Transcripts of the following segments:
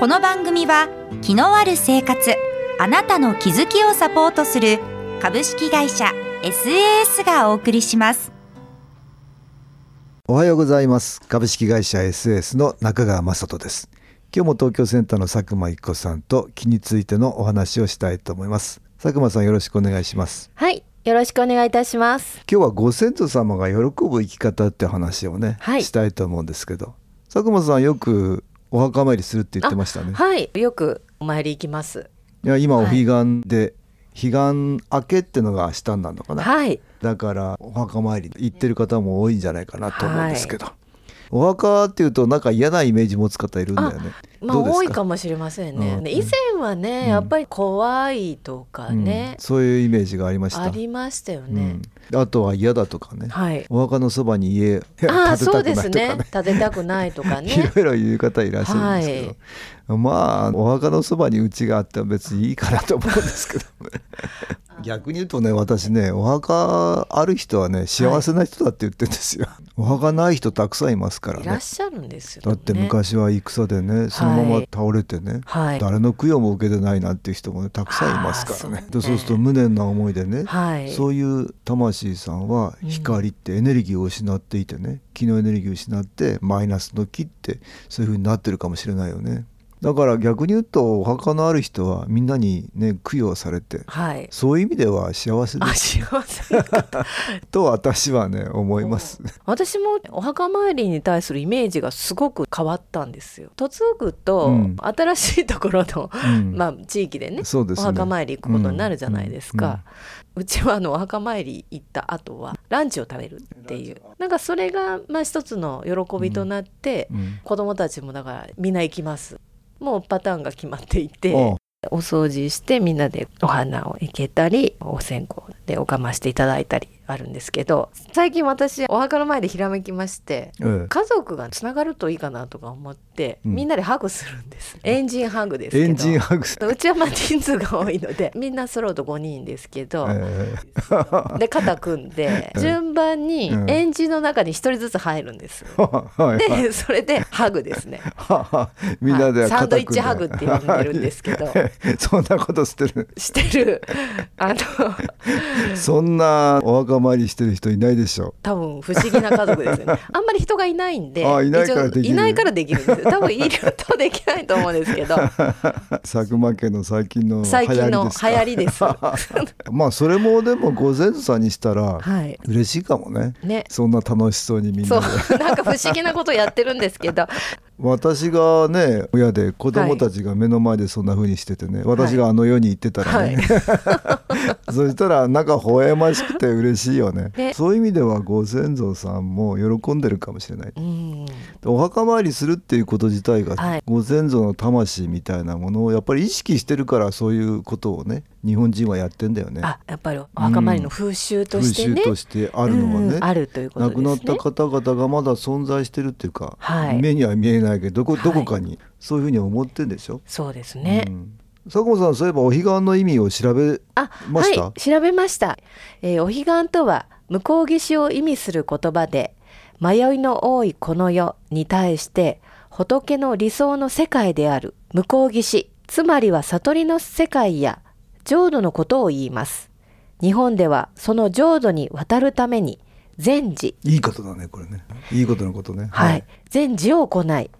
この番組は気のある生活あなたの気づきをサポートする株式会社 SAS がお送りします。おはようございます。株式会社 SAS の中川雅人です。今日も東京センターの佐久間一子さんと気についてのお話をしたいと思います。佐久間さんよろしくお願いします。はいよろしくお願いいたします。今日はご先祖様が喜ぶ生き方って話をね、はい、したいと思うんですけど佐久間さんよくお墓参りするって言ってましたね。はい。よくお参り行きます。いや今お彼岸で、はい彼岸明けってのが明日なのかな、はい、だからお墓参り行ってる方も多いんじゃないかなと思うんですけど、はい、お墓っていうとなんか嫌なイメージ持つ方いるんだよね。まあ多いかもしれませんね。うん、以前はね、うん、やっぱり怖いとかね、うん、そういうイメージがありました。ありましたよね。あとは嫌だとかね、はい、お墓のそばに家 建てたくないとかね。ね。建てたくないとかね。いろいろ言う方いらっしゃるんですけど、はい。まあお墓のそばに家があっても別にいいかなと思うんですけど 逆に言うとね私ねお墓ある人はね幸せな人だって言ってるんですよ、はい、お墓ない人たくさんいますからね。いらっしゃるんですよ、ね、だって昔は戦でねそのまま倒れてね、はい、誰の供養も受けてないなんていう人もねたくさんいますからね。そうそうすると無念な思いでね、はい、そういう魂さんは光ってエネルギーを失っていてね、気のエネルギーを失ってマイナスの気ってそういうふうになってるかもしれないよね。だから逆に言うとお墓のある人はみんなにね供養されて、はい、そういう意味では幸せです。幸せ。と私はね思います。私もお墓参りに対するイメージがすごく変わったんですよ。嫁ぐと、うん、新しいところの、うん、まあ地域でね、ね、お墓参り行くことになるじゃないですか、うん、うちはあのお墓参り行った後はランチを食べるっていう。なんかそれがまあ一つの喜びとなって、うん、子供たちもだからみんな行きますもうパターンが決まっていてお掃除してみんなでお花を生けたりお線香でおかましていただいたりあるんですけど最近私お墓の前でひらめきまして、家族がつながるといいかなとか思って、うん、みんなでハグするんです。エンジンハグですけど。エンジンハグうちはまあ人数が多いので みんな揃うと5人ですけど、えー、で肩組んで順番にエンジンの中に1人ずつ入るんです、でそれでハグですね。みんなで、サンドイッチハグって呼んでるんですけど。そんなことしてる。してる。あのそんなお墓参りしてる人いないでしょ。多分不思議な家族ですよね。あんまり人がいないんであいないからできる。いないからできるんです多分いるとできないと思うんですけど。佐久間家の最近の最近の流行りです まあそれもでもご先祖さんにしたら嬉しいかもね。ね。そんな楽しそうにみんなで。なんか不思議なことやってるんですけど私がね親で子供たちが目の前でそんな風にしててね、はい、私があの世に行ってたらね、はい、そしたらなんか微笑ましくて嬉しいよね。そういう意味ではご先祖さんも喜んでるかもしれない、お墓参りするっていうこと自体が、はい、ご先祖の魂みたいなものをやっぱり意識してるからそういうことをね日本人はやってんだよね。あやっぱりお墓参りの風習として、ね。うん、風習としてあるのはね、あるということ、ね、亡くなった方々がまだ存在してるっていうか、はい、目には見えないけどどこどこかにそういうふうに思ってんでしょ？そうですね、うん。佐久間さんそういえばお彼岸の意味を調べました、はい、調べました、えー、お彼岸とは向こう岸を意味する言葉で迷いの多いこの世に対して仏の理想の世界である向こう岸つまりは悟りの世界や浄土のことを言います。日本ではその浄土に渡るために禅師いいことだねこれね。いいことのことね。はい、禅師を行い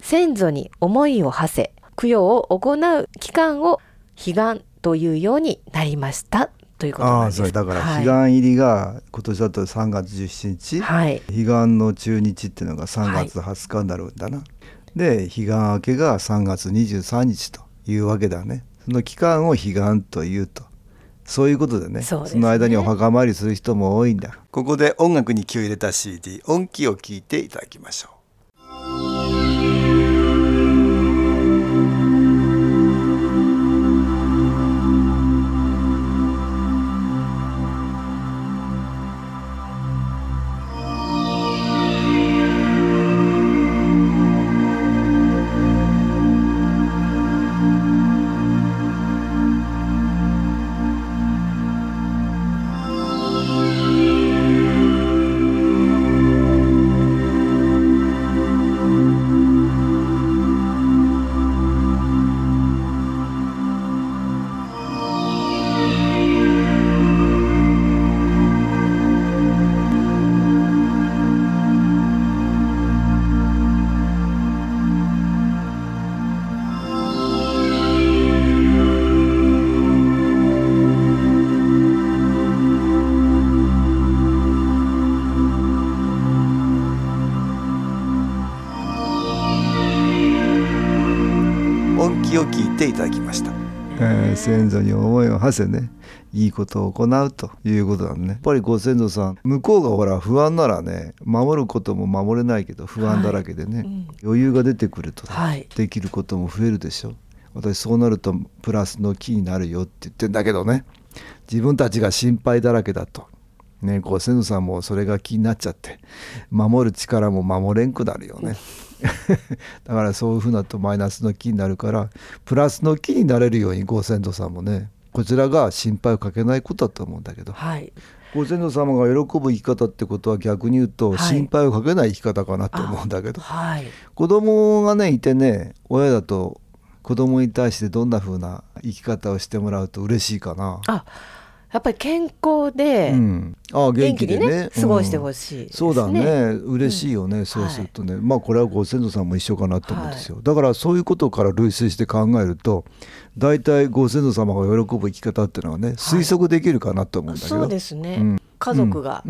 先祖に思いを馳せ供養を行う期間を彼岸というようになりました。ということなんです。あだから彼岸入りが今年だと3月17日、はい、彼岸の中日っていうのが3月20日になるんだな、はい、で彼岸明けが3月23日というわけだね。その期間を彼岸というとそういうことでね。そ、ね、その間にお墓参りする人も多いんだ。ここで音楽に気を入れた CD 音気を聞いていただきましょうきを聞いていただきました、えー、先祖に思いを馳せねいいことを行うということなんね。やっぱりご先祖さん向こうがほら不安ならね守ることも守れないけど不安だらけでね、はい。うん、余裕が出てくると、はい、できることも増えるでしょ。私そうなるとプラスの木になるよって言ってんだけどね自分たちが心配だらけだと。ねご先祖さんもそれが気になっちゃって守る力も守れんくなるよね だからそういうふうなとマイナスの気になるからプラスの気になれるようにご先祖さんもねこちらが心配をかけないことだと思うんだけど、はい、ご先祖様が喜ぶ生き方ってことは逆に言うと心配をかけない生き方かなと思うんだけど、はい、子供がねいてね親だと子供に対してどんな風な生き方をしてもらうと嬉しいかな。あやっぱり健康で、うん、あ元気でね、ね、過ごしてほしい、ねうん、そうだね。嬉しいよね、うん、そうするとね、はい、まあこれはご先祖さんも一緒かなと思うんですよ、はい、だからそういうことから類推して考えると大体ご先祖様が喜ぶ生き方っていうのはね推測できるかなと思うんだけど、はい、そうですね、家族が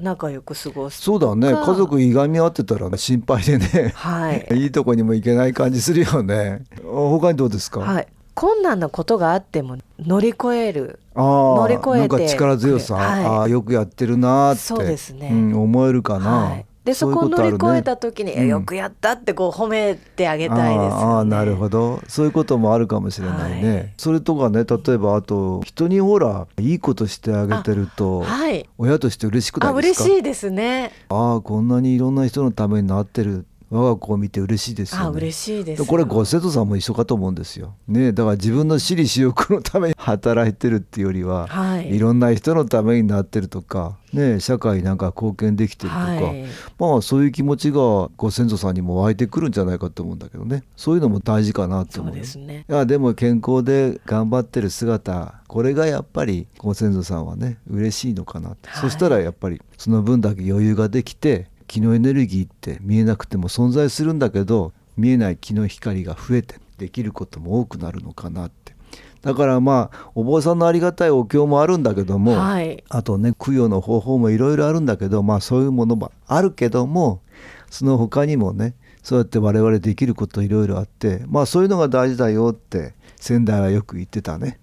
仲良く過ごす、そうだね。家族いがみ合ってたら心配でね、はい、いいとこにも行けない感じするよね。他にどうですか、はい、困難なことがあっても乗り越える乗り越えて力強さ、はい、あよくやってるなってそうですね、うん、思えるかな、はい、でそこを乗り越えた時に、ね、よくやったってこう褒めてあげたいです、ね、ああなるほど。そういうこともあるかもしれないね、はい、それとかね例えばあと人にほらいいことしてあげてると、はい、親として嬉しくないですか？あ嬉しいですね。ああこんなにいろんな人のためになってる我が子を見て嬉しいですよ、ね、あ嬉しいです。これご生徒さんも一緒かと思うんですよ。ねだから自分の私利私欲のために働いてるっていうよりは、はい、いろんな人のためになってるとか、ね、社会になんか貢献できてるとか、はい、まあそういう気持ちがご先祖さんにも湧いてくるんじゃないかと思うんだけどね。そういうのも大事かなと思うですね、いやでも健康で頑張ってる姿これがやっぱりご先祖さんはね嬉しいのかな、はい、そしたらやっぱりその分だけ余裕ができて気のエネルギーって見えなくても存在するんだけど見えない気の光が増えてできることも多くなるのかなって。だからまあお坊さんのありがたいお経もあるんだけども、はい、あとね供養の方法もいろいろあるんだけどまあそういうものもあるけどもその他にもねそうやって我々できることいろいろあってまあそういうのが大事だよって先代はよく言ってたね、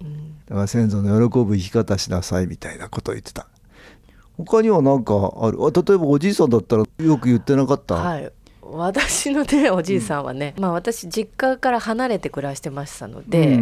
だから先祖の喜ぶ生き方しなさいみたいなことを言ってた。他には何かある？例えばおじいさんだったらよく言ってなかった、はい。私のねおじいさんはね、うん、まあ私実家から離れて暮らしてましたので、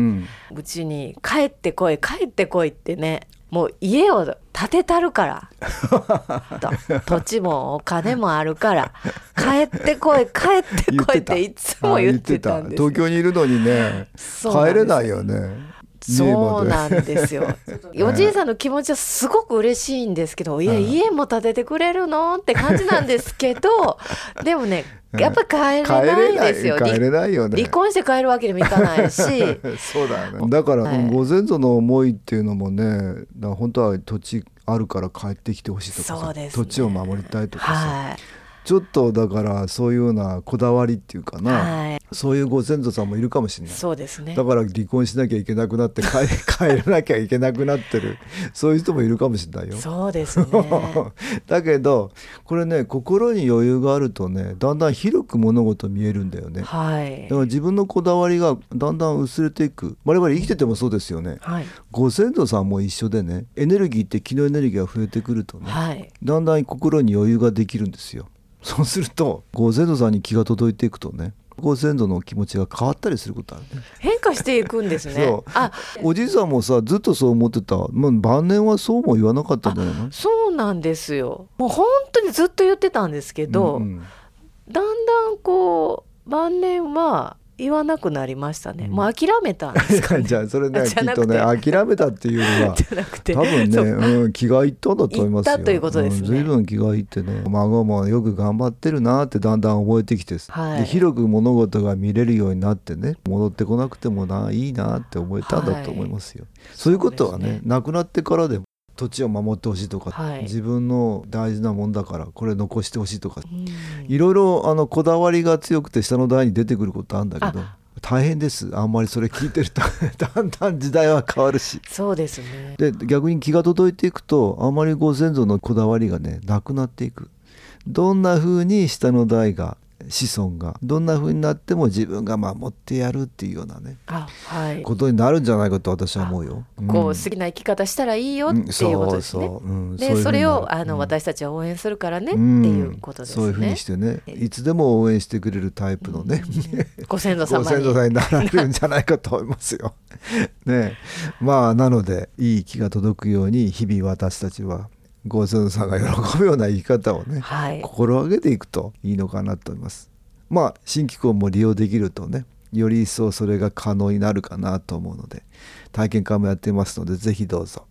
うち、ん、に「帰ってこい帰ってこい」ってねもう家を建てたるから 土地もお金もあるから帰ってこい帰ってこいっていつも言ってたんです東京にいるのにね帰れないよねそうなんですよ。おじいさんの気持ちはすごく嬉しいんですけど、いや家も建ててくれるの？って感じなんですけど でもねやっぱり帰れないですよ。帰れないよね。離婚して帰るわけにもいかないし。そうだよね。だから、はい、ご先祖の思いっていうのもね本当は土地あるから帰ってきてほしいとかさ、ね、土地を守りたいとかさ、はいちょっとだからそういうようなこだわりっていうかな、はい、そういうご先祖さんもいるかもしれない。そうですね。だから離婚しなきゃいけなくなって帰 帰らなきゃいけなくなってる。そういう人もいるかもしれないよ。そうですね。だけどこれね心に余裕があるとねだんだん広く物事見えるんだよね、はい、だから自分のこだわりがだんだん薄れていく。我々生きててもそうですよね、はい、ご先祖さんも一緒でねエネルギーって気のエネルギーが増えてくるとね、はい、だんだん心に余裕ができるんですよそうするとご先祖さんに気が届いていくとねご先祖の気持ちが変わったりすることあるね。変化していくんですね。あおじいさんもさずっとそう思ってた、まあ、晩年はそうも言わなかったんじゃな。いのそうなんですよ。もう本当にずっと言ってたんですけど、うんうん、だんだんこう晩年は言わなくなりましたね、うん、もう諦めたんですか、ね、じゃあそれね きっとね諦めたっていうのは 多分ね、う。ん、気がいったんだと思いますよ。ということですね、うん、随分気がいってね孫もよく頑張ってるなってだんだん覚えてきて、はい、で広く物事が見れるようになってね戻ってこなくてもないいなって思えたんだと思いますよ、はい、そういうことはねね。亡くなってからでも土地を守ってほしいとか、はい、自分の大事なもんだからこれ残してほしいとか、いろいろあのこだわりが強くて下の台に出てくることあるんだけど大変です。あんまりそれ聞いてると だんだん時代は変わるし。そうですね。で逆に気が届いていくとあんまりご先祖のこだわりがねなくなっていく。どんな風に下の台が子孫がどんな風になっても自分が守ってやるっていうようなね、はい、ことになるんじゃないかと私は思うよ。こう好きな生き方したらいいよっていうことですね。でそれをあの、私たちは応援するからねっていうことですね。そういうふうにしてねいつでも応援してくれるタイプのね、ご先祖様に。ご先祖様になられるんじゃないかと思いますよ。ね。まあなのでいい気が届くように日々私たちはご先祖さんが喜ぶような生き方をね、はい、心がけていくといいのかなと思います。まあ新機構も利用できるとねより一層それが可能になるかなと思うので体験会もやっていますのでぜひどうぞ。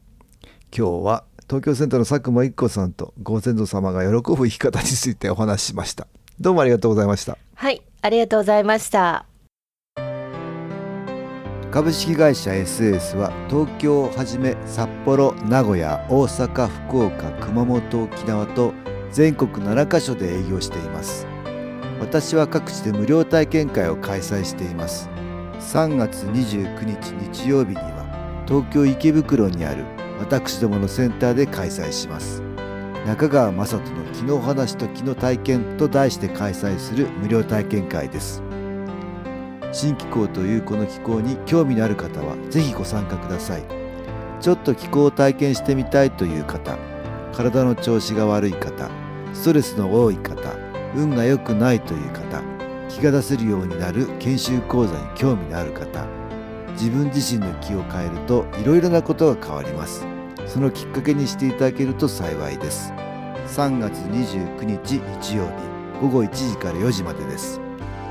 今日は東京センターの佐久間一子さんとご先祖様が喜ぶ生き方についてお話ししました。どうもありがとうございました。はいありがとうございました株式会社 SS は東京をはじめ札幌名古屋大阪福岡熊本沖縄と全国7カ所で営業しています。私は各地で無料体験会を開催しています。3月29日日曜日には東京池袋にある私どものセンターで開催します。中川雅人の「気の話と気の体験」と題して開催する無料体験会です。新気候というこの気候に興味のある方は是非ご参加ください。ちょっと気候を体験してみたいという方体の調子が悪い方ストレスの多い方運が良くないという方気が出せるようになる研修講座に興味のある方自分自身の気を変えるといろいろなことが変わります。そのきっかけにしていただけると幸いです。3月29日日曜日午後1時から4時までです。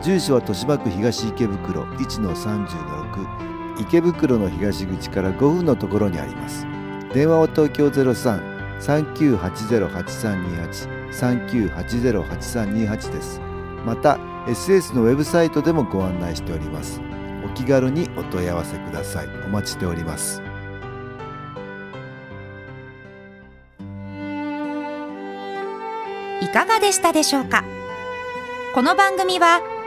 住所は豊島区東池袋1-30-6池袋の東口から5分のところにあります電話は東京03-3980-8328 3980-8328です。また、SS のウェブサイトでもご案内しております。お気軽にお問い合わせください。お待ちしております。いかがでしたでしょうか？この番組は、